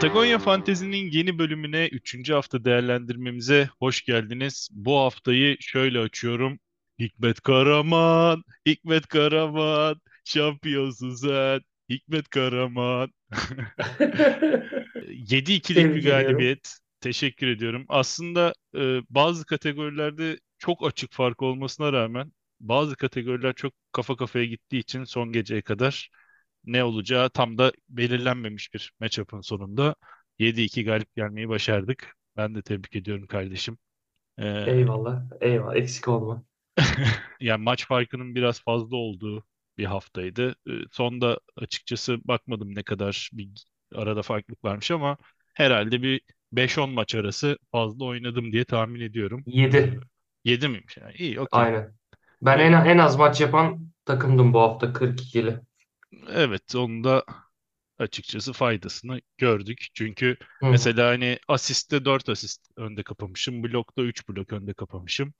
Patagonya Fantezi'nin yeni bölümüne 3. hafta değerlendirmemize hoş geldiniz. Bu haftayı şöyle açıyorum. Hikmet Karaman, Hikmet Karaman, şampiyonsun sen, Hikmet Karaman. 7-2'lik bir Tebrik ediyorum. galibiyet. Teşekkür ediyorum. Aslında e, bazı kategorilerde çok açık fark olmasına rağmen bazı kategoriler çok kafa kafaya gittiği için son geceye kadar ne olacağı tam da belirlenmemiş bir matchup'ın sonunda 7-2 galip gelmeyi başardık. Ben de tebrik ediyorum kardeşim. Ee, Eyvallah. Eyvallah. Eksik olma. yani maç farkının biraz fazla olduğu bir haftaydı. Ee, sonda açıkçası bakmadım ne kadar bir arada farklılık varmış ama herhalde bir 5-10 maç arası fazla oynadım diye tahmin ediyorum. 7. 7 miymiş? Yani iyi, okey. Aynen. Ben en, en az maç yapan takımdım bu hafta 42'li. Evet, onun da açıkçası faydasını gördük. Çünkü Hı mesela hani asiste 4 asist önde kapamışım. Blokta 3 blok önde kapamışım.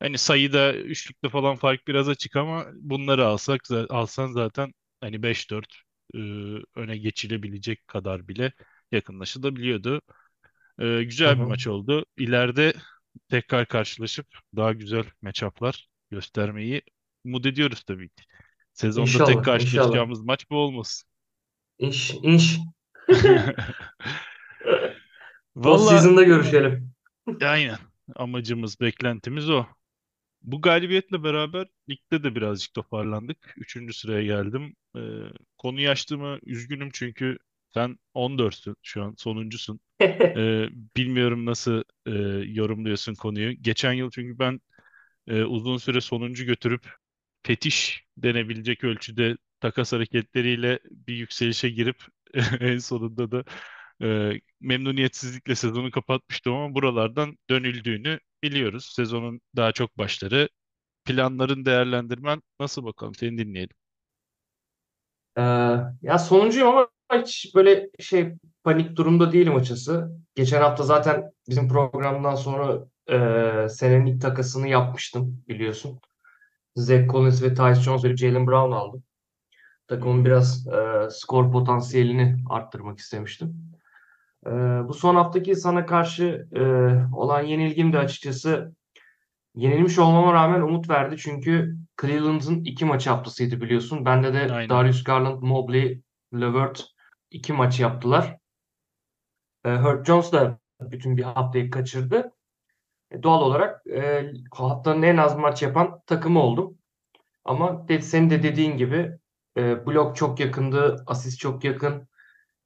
Hani sayıda üçlükte falan fark biraz açık ama bunları alsak alsan zaten hani 5-4 e, öne geçilebilecek kadar bile yakınlaşılabiliyordu. E, güzel bir hı. maç oldu. İleride tekrar karşılaşıp daha güzel matchup'lar göstermeyi umut ediyoruz tabii ki. Sezonda tek İnşallah. İnşallah. karşılaşacağımız maç bu olmasın. İnş. İnş. Post Valla season'da görüşelim. aynen amacımız, beklentimiz o. Bu galibiyetle beraber ligde de birazcık toparlandık. Üçüncü sıraya geldim. Ee, konuyu açtığıma üzgünüm çünkü sen 14'sün şu an sonuncusun. Ee, bilmiyorum nasıl e, yorumluyorsun konuyu. Geçen yıl çünkü ben e, uzun süre sonuncu götürüp fetiş denebilecek ölçüde takas hareketleriyle bir yükselişe girip en sonunda da e, memnuniyetsizlikle sezonu kapatmıştım ama buralardan dönüldüğünü biliyoruz. Sezonun daha çok başları. Planların değerlendirmen nasıl bakalım? Seni dinleyelim. Ee, ya sonuncuyum ama hiç böyle şey panik durumda değilim açıkçası. Geçen hafta zaten bizim programdan sonra e, senenin ilk takasını yapmıştım biliyorsun. Zach Collins ve Tyus Jones verip Jalen Brown aldım. Takımın biraz e, skor potansiyelini arttırmak istemiştim. E, bu son haftaki sana karşı e, olan yenilgim de açıkçası yenilmiş olmama rağmen umut verdi. Çünkü Cleveland'ın iki maç haftasıydı biliyorsun. Bende de Aynen. Darius Garland, Mobley, LeVert iki maç yaptılar. E, Herb Jones da bütün bir haftayı kaçırdı. E, doğal olarak e, haftanın en az maç yapan takımı oldum. Ama de, senin de dediğin gibi e, blok çok yakındı, asist çok yakın.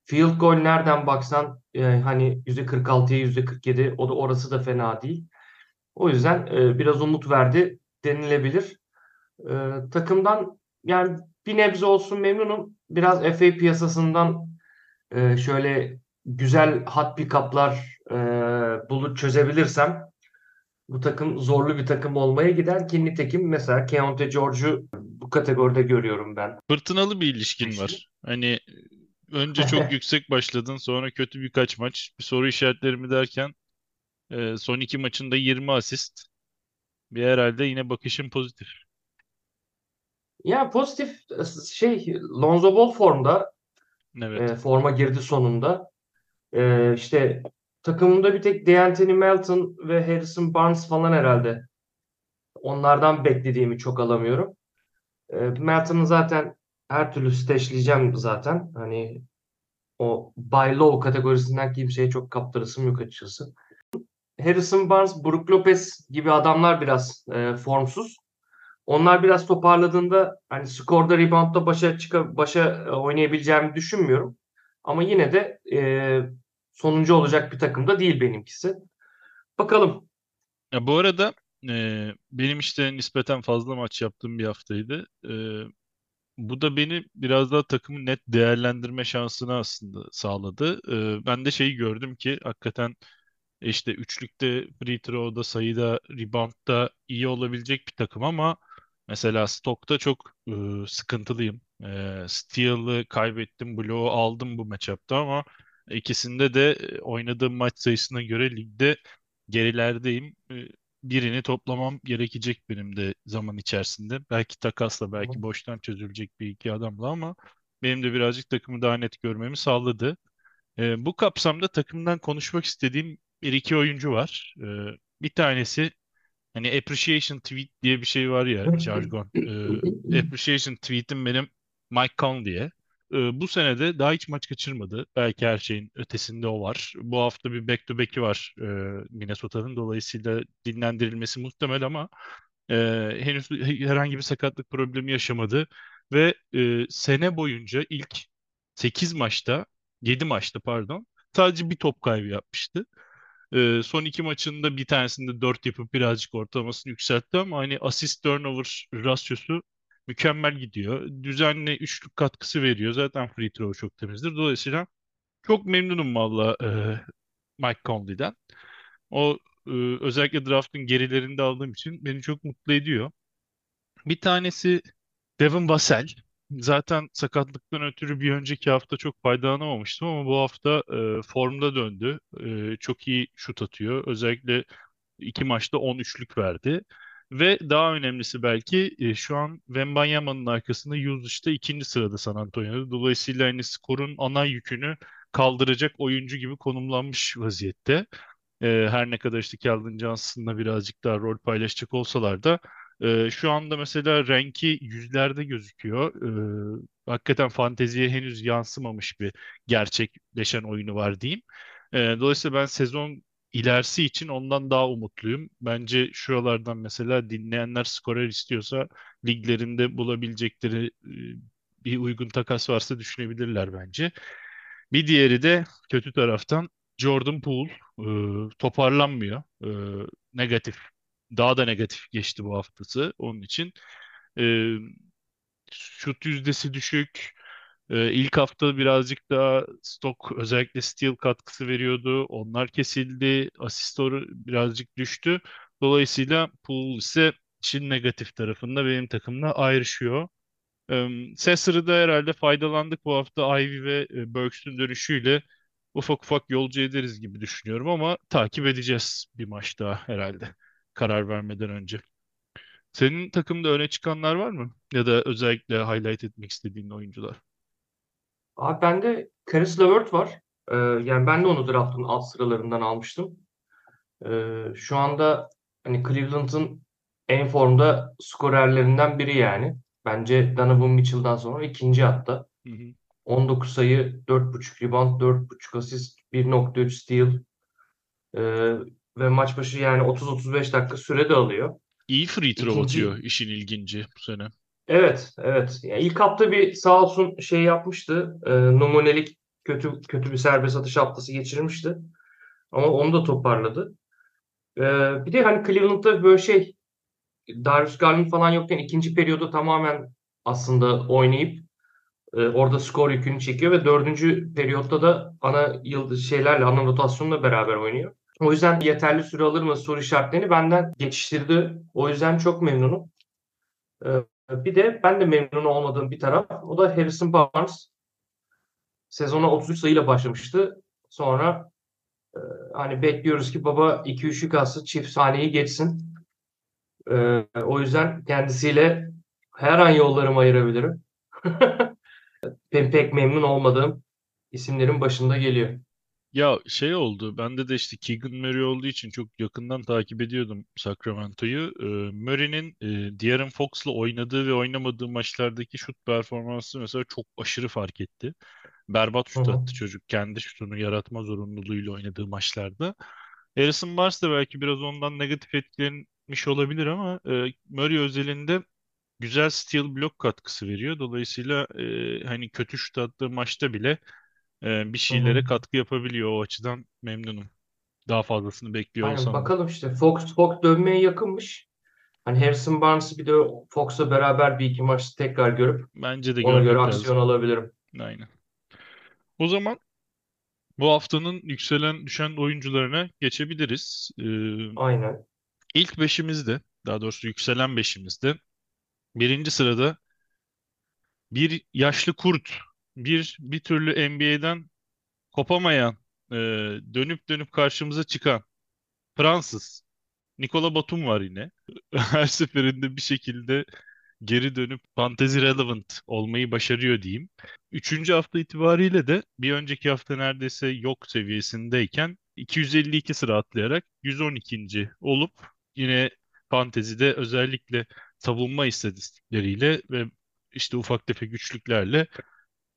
Field goal nereden baksan e, hani %46'ya %47 o da orası da fena değil. O yüzden e, biraz umut verdi denilebilir. E, takımdan yani bir nebze olsun memnunum. Biraz FA piyasasından e, şöyle güzel hot pick-up'lar e, bulup çözebilirsem bu takım zorlu bir takım olmaya gider ki nitekim mesela Keontae George'u bu kategoride görüyorum ben. Fırtınalı bir ilişkin var. Hani önce çok yüksek başladın sonra kötü birkaç maç. Bir soru işaretlerimi derken e, son iki maçında 20 asist. Bir herhalde yine bakışın pozitif. Ya pozitif şey Lonzo Ball formda Evet. e, forma girdi sonunda. E, işte takımımda bir tek D'Anthony Melton ve Harrison Barnes falan herhalde. Onlardan beklediğimi çok alamıyorum. E, Melton'u zaten her türlü steşleyeceğim zaten. Hani o buy low kategorisinden kimseye çok kaptırısım yok açıkçası. Harrison Barnes, Brook Lopez gibi adamlar biraz e, formsuz. Onlar biraz toparladığında hani skorda reboundda başa çıka başa oynayabileceğimi düşünmüyorum. Ama yine de e, sonuncu olacak bir takım da değil benimkisi. Bakalım. Ya bu arada e, benim işte nispeten fazla maç yaptığım bir haftaydı. E, bu da beni biraz daha takımı net değerlendirme şansını aslında sağladı. E, ben de şeyi gördüm ki hakikaten işte üçlükte free throw'da sayıda reboundda iyi olabilecek bir takım ama mesela stokta çok e, sıkıntılıyım. E, steal'ı kaybettim, bloğu aldım bu matchup'ta ama ikisinde de e, oynadığım maç sayısına göre ligde gerilerdeyim. E, birini toplamam gerekecek benim de zaman içerisinde. Belki takasla, belki boştan çözülecek bir iki adamla ama benim de birazcık takımı daha net görmemi sağladı. E, bu kapsamda takımdan konuşmak istediğim bir iki oyuncu var. E, bir tanesi hani appreciation tweet diye bir şey var ya jargon. E, appreciation tweetim benim Mike Conley'e. E, bu senede daha hiç maç kaçırmadı. Belki her şeyin ötesinde o var. Bu hafta bir back to back'i var e, Minnesota'nın. Dolayısıyla dinlendirilmesi muhtemel ama e, henüz herhangi bir sakatlık problemi yaşamadı. Ve e, sene boyunca ilk 8 maçta 7 maçta pardon sadece bir top kaybı yapmıştı. Ee, son iki maçında bir tanesinde 4 yapıp birazcık ortalamasını yükseltti ama hani asist turnover rasyosu mükemmel gidiyor. Düzenli üçlük katkısı veriyor. Zaten free throw çok temizdir. Dolayısıyla çok memnunum valla e, Mike Conley'den. O e, özellikle draftın gerilerinde aldığım için beni çok mutlu ediyor. Bir tanesi Devin Vassell. Zaten sakatlıktan ötürü bir önceki hafta çok faydalanamamıştım ama bu hafta e, formda döndü. E, çok iyi şut atıyor. Özellikle iki maçta 10 üçlük verdi. Ve daha önemlisi belki e, şu an Wembanyama'nın arkasında Usage'da ikinci sırada San Antonio'da. Dolayısıyla hani skorun ana yükünü kaldıracak oyuncu gibi konumlanmış vaziyette. E, her ne kadar işte Keldon Johnson'la birazcık daha rol paylaşacak olsalar da e, şu anda mesela renki yüzlerde gözüküyor. E, hakikaten fanteziye henüz yansımamış bir gerçekleşen oyunu var diyeyim. E, dolayısıyla ben sezon ilerisi için ondan daha umutluyum. Bence şuralardan mesela dinleyenler skorer istiyorsa liglerinde bulabilecekleri e, bir uygun takas varsa düşünebilirler bence. Bir diğeri de kötü taraftan Jordan Poole e, toparlanmıyor. E, negatif. Daha da negatif geçti bu haftası onun için. Şut yüzdesi düşük. E, ilk hafta birazcık daha stok özellikle steal katkısı veriyordu. Onlar kesildi. Asist oranı birazcık düştü. Dolayısıyla Poole ise işin negatif tarafında benim takımla ayrışıyor. Um, Sesser'ı herhalde faydalandık bu hafta Ivy ve e, Burks'ün dönüşüyle ufak ufak yolcu ederiz gibi düşünüyorum ama takip edeceğiz bir maç daha herhalde karar vermeden önce. Senin takımda öne çıkanlar var mı? Ya da özellikle highlight etmek istediğin oyuncular? Abi bende Caris LeVert var. Ee, yani ben de onu draftın alt sıralarından almıştım. Ee, şu anda hani Cleveland'ın en formda skorerlerinden biri yani. Bence Donovan Mitchell'dan sonra ikinci hatta. Hı hı. 19 sayı, 4.5 rebound, 4.5 asist, 1.3 steal ee, ve maç başı yani 30-35 dakika süre de alıyor. İyi free throw İkinci, atıyor işin ilginci bu sene. Evet, evet. Yani ilk hafta bir sağ olsun şey yapmıştı. E, numunelik kötü kötü bir serbest atış haftası geçirmişti. Ama onu da toparladı. E, bir de hani Cleveland'da böyle şey Darius Garland falan yokken ikinci periyoda tamamen aslında oynayıp e, orada skor yükünü çekiyor ve dördüncü periyotta da ana yıldız şeylerle ana rotasyonla beraber oynuyor. O yüzden yeterli süre alır mı soru işaretlerini benden geçiştirdi. O yüzden çok memnunum. E, bir de ben de memnun olmadığım bir taraf o da Harrison Barnes. Sezona 33 sayıyla başlamıştı. Sonra e, hani bekliyoruz ki baba 2-3 yük çift saniyeyi geçsin. E, o yüzden kendisiyle her an yollarımı ayırabilirim. pek memnun olmadığım isimlerin başında geliyor. Ya şey oldu. Bende de işte Keegan Murray olduğu için çok yakından takip ediyordum Sacramento'yu. Ee, Murray'nin e, De'Aaron Fox'la oynadığı ve oynamadığı maçlardaki şut performansı mesela çok aşırı fark etti. Berbat şut hı. attı çocuk. Kendi şutunu yaratma zorunluluğuyla oynadığı maçlarda. Harrison Barnes da belki biraz ondan negatif etkilenmiş olabilir ama e, Murray özelinde güzel steal blok katkısı veriyor. Dolayısıyla e, hani kötü şut attığı maçta bile e, bir şeylere katkı yapabiliyor. O açıdan memnunum. Daha fazlasını bekliyor Aynen olsam da. bakalım işte Fox Fox dönmeye yakınmış. Hani Harrison Barnes'ı bir de Fox'la beraber bir iki maç tekrar görüp Bence de ona göre görmek lazım. aksiyon alabilirim. Aynen. O zaman bu haftanın yükselen düşen oyuncularına geçebiliriz. Ee, Aynen. ilk beşimizde, daha doğrusu yükselen beşimizde birinci sırada bir yaşlı kurt, bir bir türlü NBA'den kopamayan, e, dönüp dönüp karşımıza çıkan Fransız Nikola Batum var yine. Her seferinde bir şekilde geri dönüp fantasy relevant olmayı başarıyor diyeyim. Üçüncü hafta itibariyle de bir önceki hafta neredeyse yok seviyesindeyken 252 sıra atlayarak 112. olup yine fantezide özellikle savunma istatistikleriyle ve işte ufak tefek güçlüklerle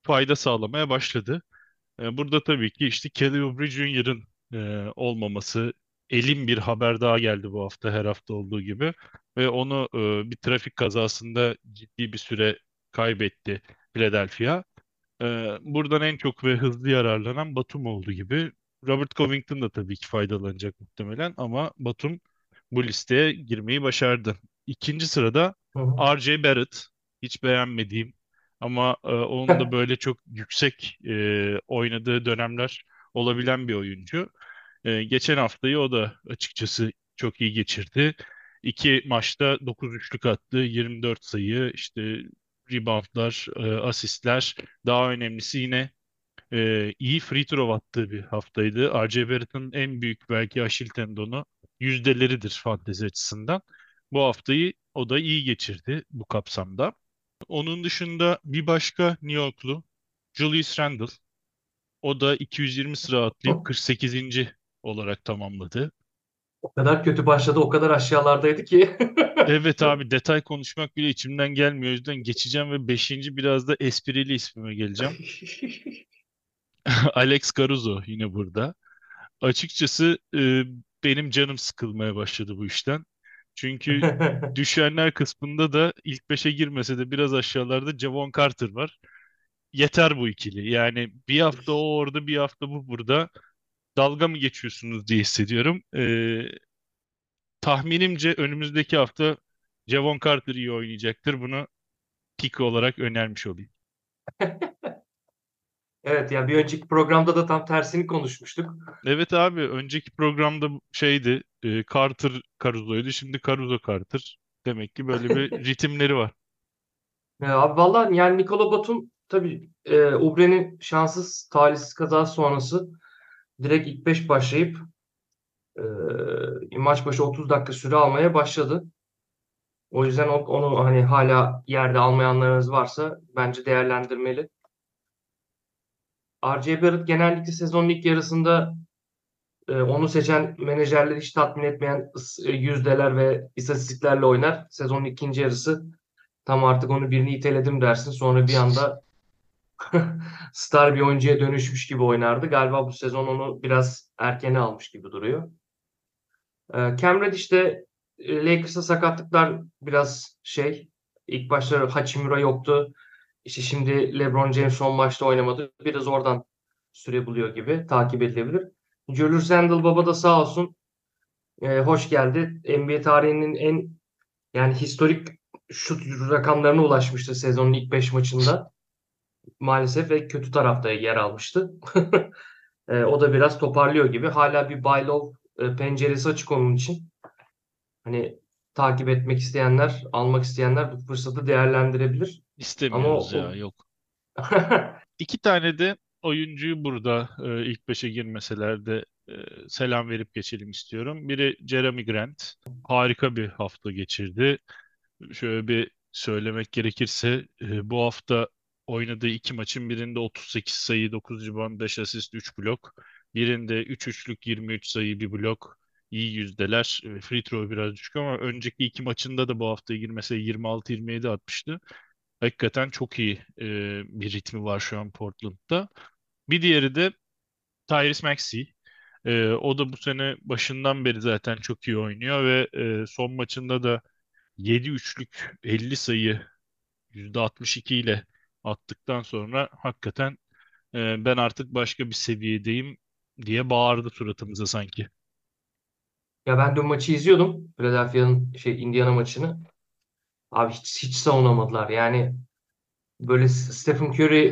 fayda sağlamaya başladı. E, Burada tabii ki işte Kelly Oubre Jr.'ın e, olmaması, elin bir haber daha geldi bu hafta her hafta olduğu gibi ve onu e, bir trafik kazasında ciddi bir süre kaybetti Philadelphia. E, buradan en çok ve hızlı yararlanan Batum oldu gibi. Robert Covington da tabii ki faydalanacak muhtemelen ama Batum bu listeye girmeyi başardı. İkinci sırada. R.J. Barrett. Hiç beğenmediğim ama e, onun da böyle çok yüksek e, oynadığı dönemler olabilen bir oyuncu. E, geçen haftayı o da açıkçası çok iyi geçirdi. İki maçta 9 üçlük attı, 24 sayı, işte reboundlar, e, asistler. Daha önemlisi yine e, iyi free throw attığı bir haftaydı. R.J. Barrett'ın en büyük belki Aşil tendonu yüzdeleridir fantezi açısından. Bu haftayı o da iyi geçirdi bu kapsamda. Onun dışında bir başka New Yorklu Julius Randle. O da 220 sıra atlayıp 48. olarak tamamladı. O kadar kötü başladı, o kadar aşağılardaydı ki. Evet abi detay konuşmak bile içimden gelmiyor. O yüzden geçeceğim ve beşinci biraz da esprili ismime geleceğim. Alex Caruso yine burada. Açıkçası e, benim canım sıkılmaya başladı bu işten. Çünkü düşenler kısmında da ilk beşe girmese de biraz aşağılarda Javon Carter var. Yeter bu ikili. Yani bir hafta o orada bir hafta bu burada. Dalga mı geçiyorsunuz diye hissediyorum. E, tahminimce önümüzdeki hafta Javon Carter iyi oynayacaktır. Bunu pik olarak önermiş olayım. Evet ya bir önceki programda da tam tersini konuşmuştuk. Evet abi önceki programda şeydi e, Carter Caruso'ydu. Şimdi Caruso Carter. Demek ki böyle bir ritimleri var. Ya abi valla yani Nikola Batum tabii e, Ubre'nin şanssız talihsiz kazası sonrası direkt ilk 5 başlayıp e, maç başı 30 dakika süre almaya başladı. O yüzden onu hani hala yerde almayanlarınız varsa bence değerlendirmeli. R.J. Barrett genellikle sezonun ilk yarısında e, onu seçen menajerleri hiç tatmin etmeyen e, yüzdeler ve istatistiklerle oynar. Sezonun ikinci yarısı tam artık onu birini iteledim dersin. Sonra bir anda star bir oyuncuya dönüşmüş gibi oynardı. Galiba bu sezon onu biraz erkene almış gibi duruyor. E, Cam de e, Lakers'a sakatlıklar biraz şey. İlk başta Hachimura yoktu. İşte şimdi LeBron James son maçta oynamadı. Biraz oradan süre buluyor gibi takip edilebilir. Julius Randle baba da sağ olsun e, hoş geldi. NBA tarihinin en yani historik şut rakamlarına ulaşmıştı sezonun ilk 5 maçında. Maalesef ve kötü tarafta yer almıştı. E, o da biraz toparlıyor gibi. Hala bir buy low e, penceresi açık onun için. Hani takip etmek isteyenler, almak isteyenler bu fırsatı değerlendirebilir. Ama İstemiyoruz o, ya yok. İki tane de oyuncuyu burada e, ilk beşe girmeseler de e, selam verip geçelim istiyorum. Biri Jeremy Grant. Harika bir hafta geçirdi. Şöyle bir söylemek gerekirse e, bu hafta oynadığı iki maçın birinde 38 sayı, 9 rebound, 5 asist, 3 blok. Birinde 3 üçlük, 23 sayı, bir blok. İyi yüzdeler. E, Free throw biraz düşük ama önceki iki maçında da bu hafta girmese 26-27 atmıştı. Hakikaten çok iyi e, bir ritmi var şu an Portland'da. Bir diğeri de Tyrese Maxey. E, o da bu sene başından beri zaten çok iyi oynuyor ve e, son maçında da 7 üçlük 50 sayı %62 ile attıktan sonra hakikaten e, ben artık başka bir seviyedeyim diye bağırdı suratımıza sanki. ya ben dün maçı izliyordum. Philadelphia'nın şey Indiana maçını. Abi hiç hiç savunamadılar. Yani böyle Stephen Curry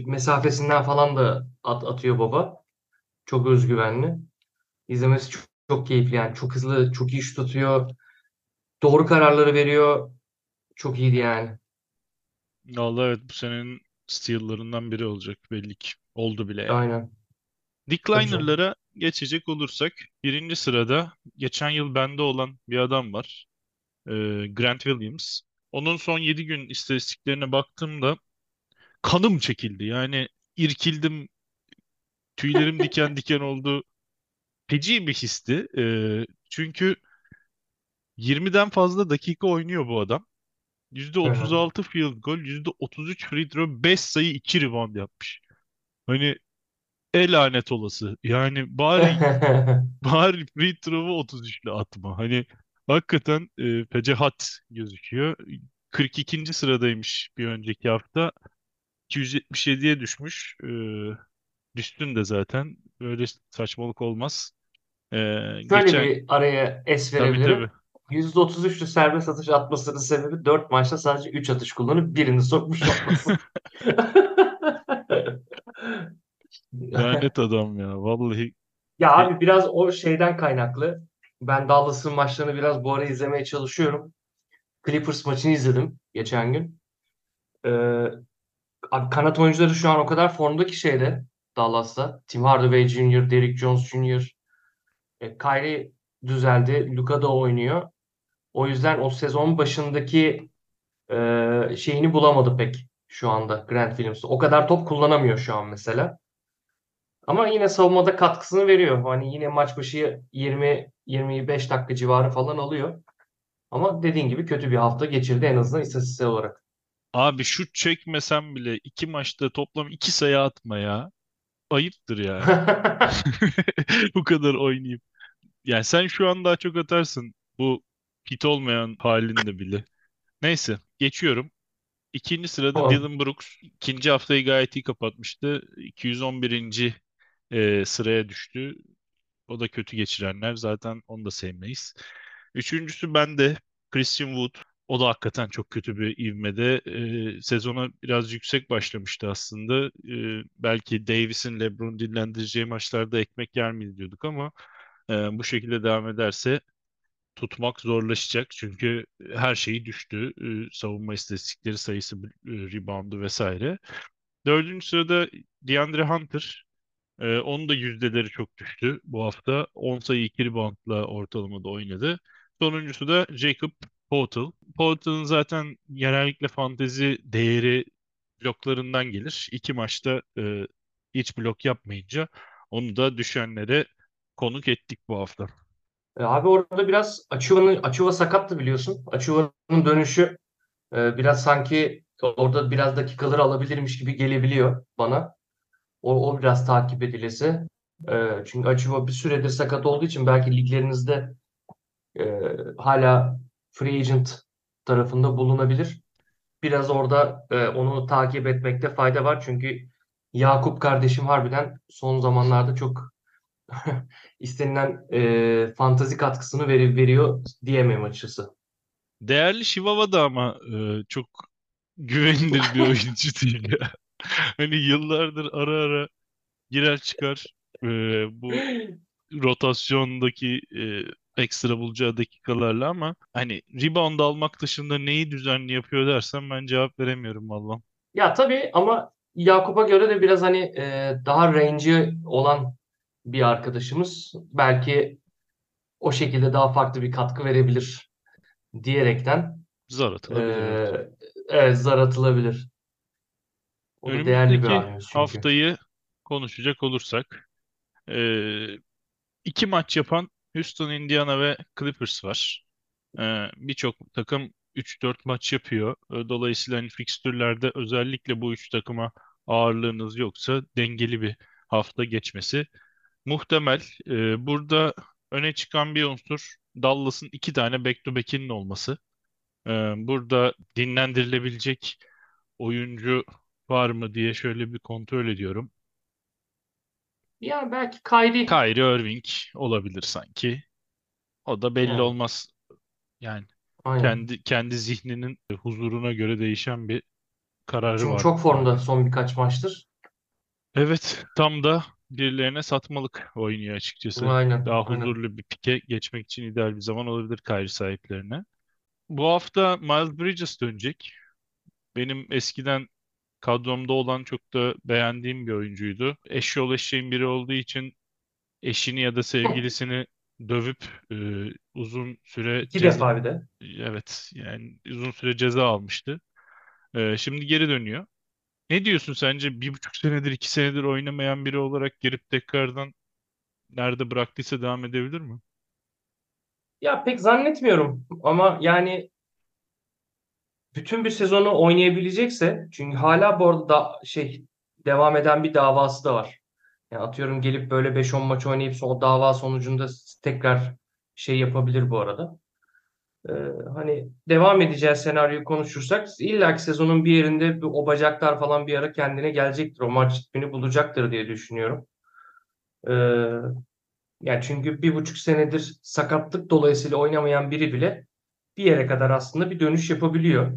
e, mesafesinden falan da at, atıyor baba. Çok özgüvenli. İzlemesi çok, çok keyifli yani. Çok hızlı, çok iyi şut atıyor. Doğru kararları veriyor. Çok iyiydi yani. Vallahi evet bu senenin steal'larından biri olacak belli ki. Oldu bile yani. Aynen. Decliner'lara geçecek olursak birinci sırada geçen yıl bende olan bir adam var. Ee, Grant Williams. Onun son 7 gün istatistiklerine baktığımda kanım çekildi. Yani irkildim, tüylerim diken diken oldu. Feci bir histi. Ee, çünkü 20'den fazla dakika oynuyor bu adam. Hı hı. %36 field goal, %33 free throw, 5 sayı 2 rebound yapmış. Hani e lanet olası. Yani bari bari free throw'u 33'le atma. Hani hakikaten e, fecahat gözüküyor. 42. sıradaymış bir önceki hafta. 277'ye düşmüş. Ee, düştün de zaten. Böyle saçmalık olmaz. Ee, Şöyle geçen bir araya es tabii tabii. verebilirim. %33'lü serbest atış atmasının sebebi 4 maçta sadece 3 atış kullanıp birini sokmuş olması. Lanet adam ya. Vallahi Ya e, abi biraz o şeyden kaynaklı. Ben Dallas'ın maçlarını biraz bu ara izlemeye çalışıyorum. Clippers maçını izledim geçen gün. Ee, kanat oyuncuları şu an o kadar formda ki şeyde Dallas'ta. Tim Hardaway Jr., Derrick Jones Jr., e, Kyrie düzeldi. Luka da oynuyor. O yüzden o sezon başındaki e, şeyini bulamadı pek şu anda Grant Williams. O kadar top kullanamıyor şu an mesela. Ama yine savunmada katkısını veriyor. Hani yine maç başı 20-25 dakika civarı falan alıyor. Ama dediğin gibi kötü bir hafta geçirdi en azından istatistiksel olarak. abi şut çekmesem bile iki maçta toplam iki sayı atma ya. Ayıptır yani. Bu kadar oynayıp. Yani sen şu an daha çok atarsın. Bu fit olmayan halinde bile. Neyse geçiyorum. İkinci sırada Tamam. Dylan Brooks. ikinci haftayı gayet iyi kapatmıştı. 211. e, sıraya düştü. O da kötü geçirenler. Zaten onu da sevmeyiz. Üçüncüsü bende Christian Wood. O da hakikaten çok kötü bir ivmede. E, sezona biraz yüksek başlamıştı aslında. E, belki Davis'in LeBron dinlendireceği maçlarda ekmek yer miyiz diyorduk ama e, bu şekilde devam ederse tutmak zorlaşacak. Çünkü her şeyi düştü. E, savunma istatistikleri sayısı, e, reboundu vesaire. Dördüncü sırada DeAndre Hunter. Ee, onun da yüzdeleri çok düştü bu hafta. 10 sayı 2 reboundla ortalamada oynadı. Sonuncusu da Jacob Poeltl. Poeltl'ın zaten genellikle fantezi değeri bloklarından gelir. İki maçta e, hiç blok yapmayınca onu da düşenlere konuk ettik bu hafta. E, abi orada biraz Açuva'nın Açuva sakattı biliyorsun. Açuva'nın dönüşü e, biraz sanki orada biraz dakikaları alabilirmiş gibi gelebiliyor bana. O, o biraz takip edilesi. E, çünkü Achuva bir süredir sakat olduğu için belki liglerinizde e, hala free agent tarafında bulunabilir. Biraz orada e, onu takip etmekte fayda var. Çünkü Yakup kardeşim harbiden son zamanlarda çok istenilen e, fantazi katkısını veri, veriyor diyemem açıkçası. Değerli Shivava da ama e, çok güvenilir bir oyuncu değil ya. Hani yıllardır ara ara girer çıkar. E, bu rotasyondaki e, ekstra bulacağı dakikalarla ama hani rebound almak dışında neyi düzenli yapıyor dersen ben cevap veremiyorum valla. Ya tabii ama Yakup'a göre de biraz hani e, daha range'i olan bir arkadaşımız. Belki o şekilde daha farklı bir katkı verebilir diyerekten Zar atılabilir evet. evet zar atılabilir. O da değerli bir Önümüzdeki çünkü. haftayı konuşacak olursak e, iki maç yapan Houston, Indiana ve Clippers var. E, birçok takım 3-4 maç yapıyor. E, Dolayısıyla hani fikstürlerde özellikle bu üç takıma ağırlığınız yoksa dengeli bir hafta geçmesi muhtemel. E, burada öne çıkan bir unsur Dallas'ın iki tane back-to-back'inin olması. E, burada dinlendirilebilecek oyuncu var mı diye şöyle bir kontrol ediyorum. Yani belki Kyrie Kyrie Irving olabilir sanki. O da belli yani olmaz. Yani aynen. kendi kendi zihninin huzuruna göre değişen bir kararı Çünkü var çok formda son birkaç maçtır. Evet, tam da birilerine satmalık oynuyor açıkçası. Aynen, Daha aynen. huzurlu bir pike geçmek için ideal bir zaman olabilir Kyrie sahiplerine. Bu hafta Miles Bridges dönecek. Benim eskiden kadromda olan çok da beğendiğim bir oyuncuydu. Eşyol eşeğin biri olduğu için eşini ya da sevgilisini dövüp e, uzun süre İki ceza defa bir de. evet yani uzun süre ceza almıştı. E, şimdi geri dönüyor. Ne diyorsun sence bir buçuk senedir iki senedir oynamayan biri olarak girip tekrardan nerede bıraktıysa devam edebilir mi? Ya pek zannetmiyorum ama yani bütün bir sezonu oynayabilecekse çünkü hala bu arada da şey devam eden bir davası da var. Yani atıyorum gelip böyle 5-10 maç oynayıp son dava sonucunda tekrar şey yapabilir bu arada. Ee, hani devam edeceği senaryoyu konuşursak illa sezonun bir yerinde o bacaklar falan bir ara kendine gelecektir. O maç ritmini bulacaktır diye düşünüyorum. Ee, yani çünkü bir buçuk senedir sakatlık dolayısıyla oynamayan biri bile bir yere kadar aslında bir dönüş yapabiliyor.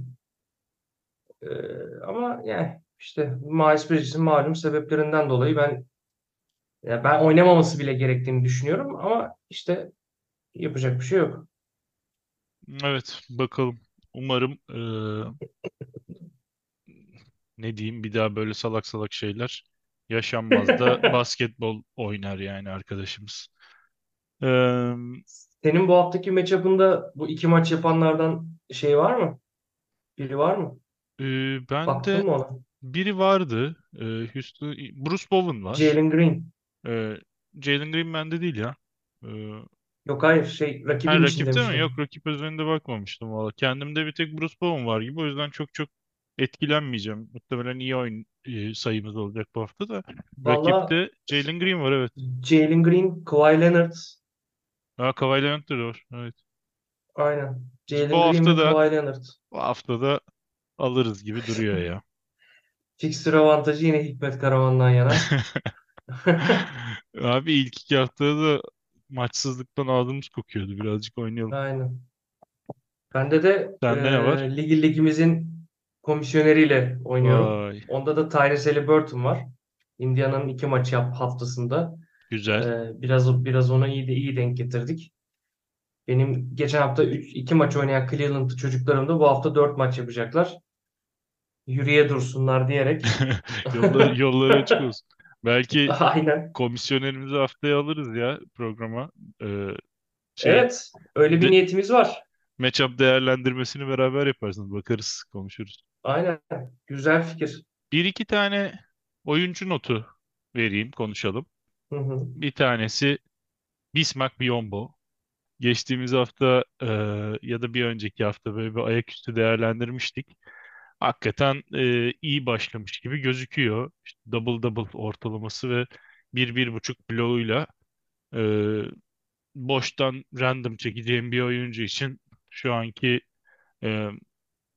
Ee, ama yani işte Miles Bridges'in malum sebeplerinden dolayı ben ya ben oynamaması bile gerektiğini düşünüyorum ama işte yapacak bir şey yok. Evet, bakalım. Umarım e, ne diyeyim bir daha böyle salak salak şeyler yaşanmaz da basketbol oynar yani arkadaşımız. E, Senin bu haftaki matchup'ında bu iki maç yapanlardan şey var mı? Biri var mı? e, ben Baktın de mı ona? biri vardı. E, Houston, Bruce Bowen var. Jalen Green. E, Jalen Green bende değil ya. E, Yok hayır şey ha, rakibin için rakipte mi? Yok demiştim. rakip özelinde bakmamıştım valla. Kendimde bir tek Bruce Bowen var gibi. O yüzden çok çok etkilenmeyeceğim. Muhtemelen iyi oyun e, sayımız olacak bu hafta da. Valla Rakipte Jalen Green var evet. Jalen Green, Kawhi Leonard. Ha, Kawhi Leonard da var. Evet. Aynen. Biz bu Jalen Green hafta ve da Kawhi Leonard. bu hafta da alırız gibi duruyor ya. Fixture avantajı yine Hikmet Karaman'dan yana. Abi ilk iki haftada da maçsızlıktan ağzımız kokuyordu. Birazcık oynayalım. Aynen. Bende de Sende ne var? e, ligi ligimizin komisyoneriyle oynuyorum. Vay. Onda da Tyrese Haliburton var. Indiana'nın iki maçı yap haftasında. Güzel. E, biraz biraz ona iyi de iyi denk getirdik. Benim geçen hafta 3 2 maç oynayan Cleveland çocuklarım da bu hafta 4 maç yapacaklar. Yürüye dursunlar diyerek. Yolları, açık olsun. Belki Aynen. komisyonerimizi haftaya alırız ya programa. Ee, şey Evet, öyle bir de, niyetimiz var. matchup değerlendirmesini beraber yaparsınız. Bakarız, konuşuruz. Aynen. Güzel fikir. Bir iki tane oyuncu notu vereyim, konuşalım. Bir tanesi Bismack Biyombo. Geçtiğimiz hafta e, ya da bir önceki hafta böyle bir ayaküstü değerlendirmiştik. Hakikaten e, iyi başlamış gibi gözüküyor. İşte double double ortalaması ve bir bir buçuk bloğuyla e, boştan random çekeceğim bir oyuncu için şu anki e,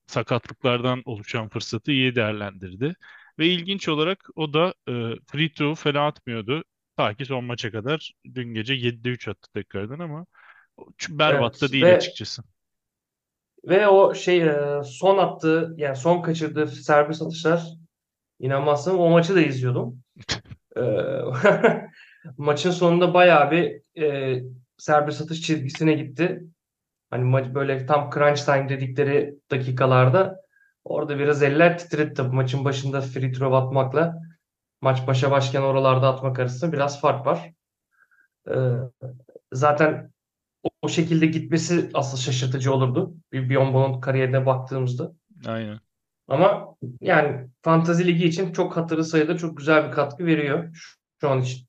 sakatlıklardan oluşan fırsatı iyi değerlendirdi. Ve ilginç olarak o da e, free throw fena atmıyordu. Ta ki son maça kadar dün gece 7'de 3 attı tekrardan ama berbat Evet da değil ve açıkçası. ve o şey e, son attığı yani son kaçırdığı serbest atışlar inanmazsın o maçı da izliyordum. E, maçın sonunda bayağı bir e, serbest atış çizgisine gitti. Hani maç böyle tam crunch time dedikleri dakikalarda orada biraz eller titredi tabii. Maçın başında free throw atmakla maç başa başken oralarda atmak arasında biraz fark var. Ee, zaten o, o şekilde gitmesi asıl şaşırtıcı olurdu. Bir Biyombo'nun kariyerine baktığımızda. Aynen. Ama yani Fantasy Ligi için çok hatırı sayılır, çok güzel bir katkı veriyor şu, şu an için.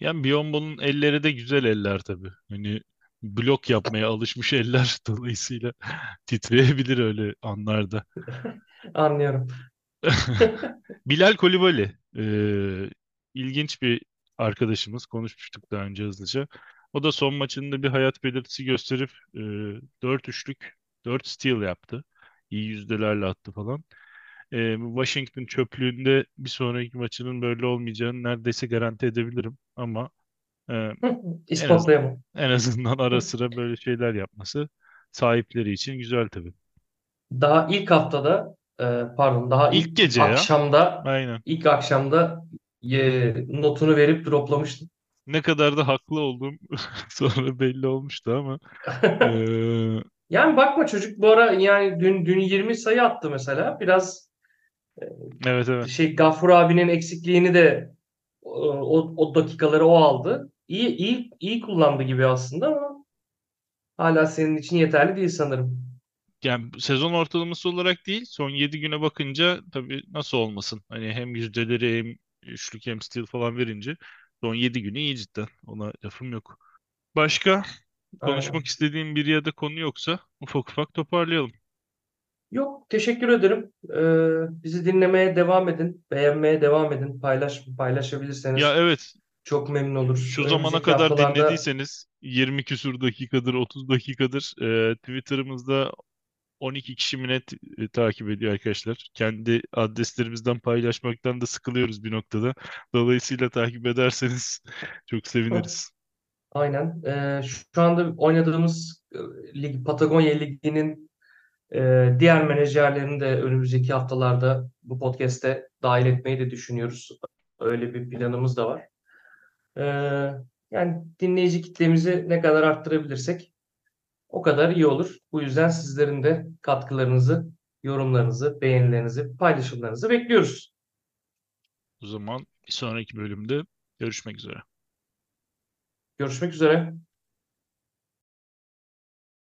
Yani Biyombo'nun elleri de güzel eller tabii. Hani blok yapmaya alışmış eller dolayısıyla titreyebilir öyle anlarda. Anlıyorum. Bilal Kolibali. Ee, ilginç bir arkadaşımız. Konuşmuştuk daha önce hızlıca. O da son maçında bir hayat belirtisi gösterip e, 4 üçlük 4 steal yaptı. İyi yüzdelerle attı falan. E, Washington çöplüğünde bir sonraki maçının böyle olmayacağını neredeyse garanti edebilirim. Ama e, en az, İspatlayamam. en azından ara sıra böyle şeyler yapması sahipleri için güzel tabii. Daha ilk haftada e, pardon daha ilk İlk gece ya. akşamda Aynen. ilk akşamda e, notunu verip droplamıştım. Ne kadar da haklı olduğum sonra belli olmuştu ama e, Yani bakma çocuk bu ara yani dün dün 20 sayı attı mesela. Biraz evet evet. şey Gafur abinin eksikliğini de o, o dakikaları o aldı. iyi iyi iyi kullandı gibi aslında ama hala senin için yeterli değil sanırım. Yani sezon ortalaması olarak değil, son 7 güne bakınca tabii nasıl olmasın? Hani hem yüzdeleri hem üçlük hem steal falan verince son 7 günü iyi cidden. Ona lafım yok. Başka konuşmak Aynen. istediğim bir ya da konu yoksa ufak ufak toparlayalım. Yok, teşekkür ederim. Ee, bizi dinlemeye devam edin, beğenmeye devam edin. Paylaş Ya paylaşabilirseniz evet, çok memnun oluruz. şu zamana Önümüzdeki kadar haftalarda dinlediyseniz 20 küsur dakikadır, 30 dakikadır e, Twitter'ımızda 12 kişi mi net e, takip ediyor arkadaşlar. Kendi adreslerimizden paylaşmaktan da sıkılıyoruz bir noktada. Dolayısıyla takip ederseniz çok seviniriz. aynen. Ee, şu anda oynadığımız e, lig, Patagonya Ligi'nin e, diğer menajerlerini de önümüzdeki haftalarda bu podcast'te dahil etmeyi de düşünüyoruz. Öyle bir planımız da var. Ee, yani dinleyici kitlemizi ne kadar arttırabilirsek o kadar iyi olur. Bu yüzden sizlerin de katkılarınızı, yorumlarınızı, beğenilerinizi, paylaşımlarınızı bekliyoruz. O zaman bir sonraki bölümde görüşmek üzere. Görüşmek üzere.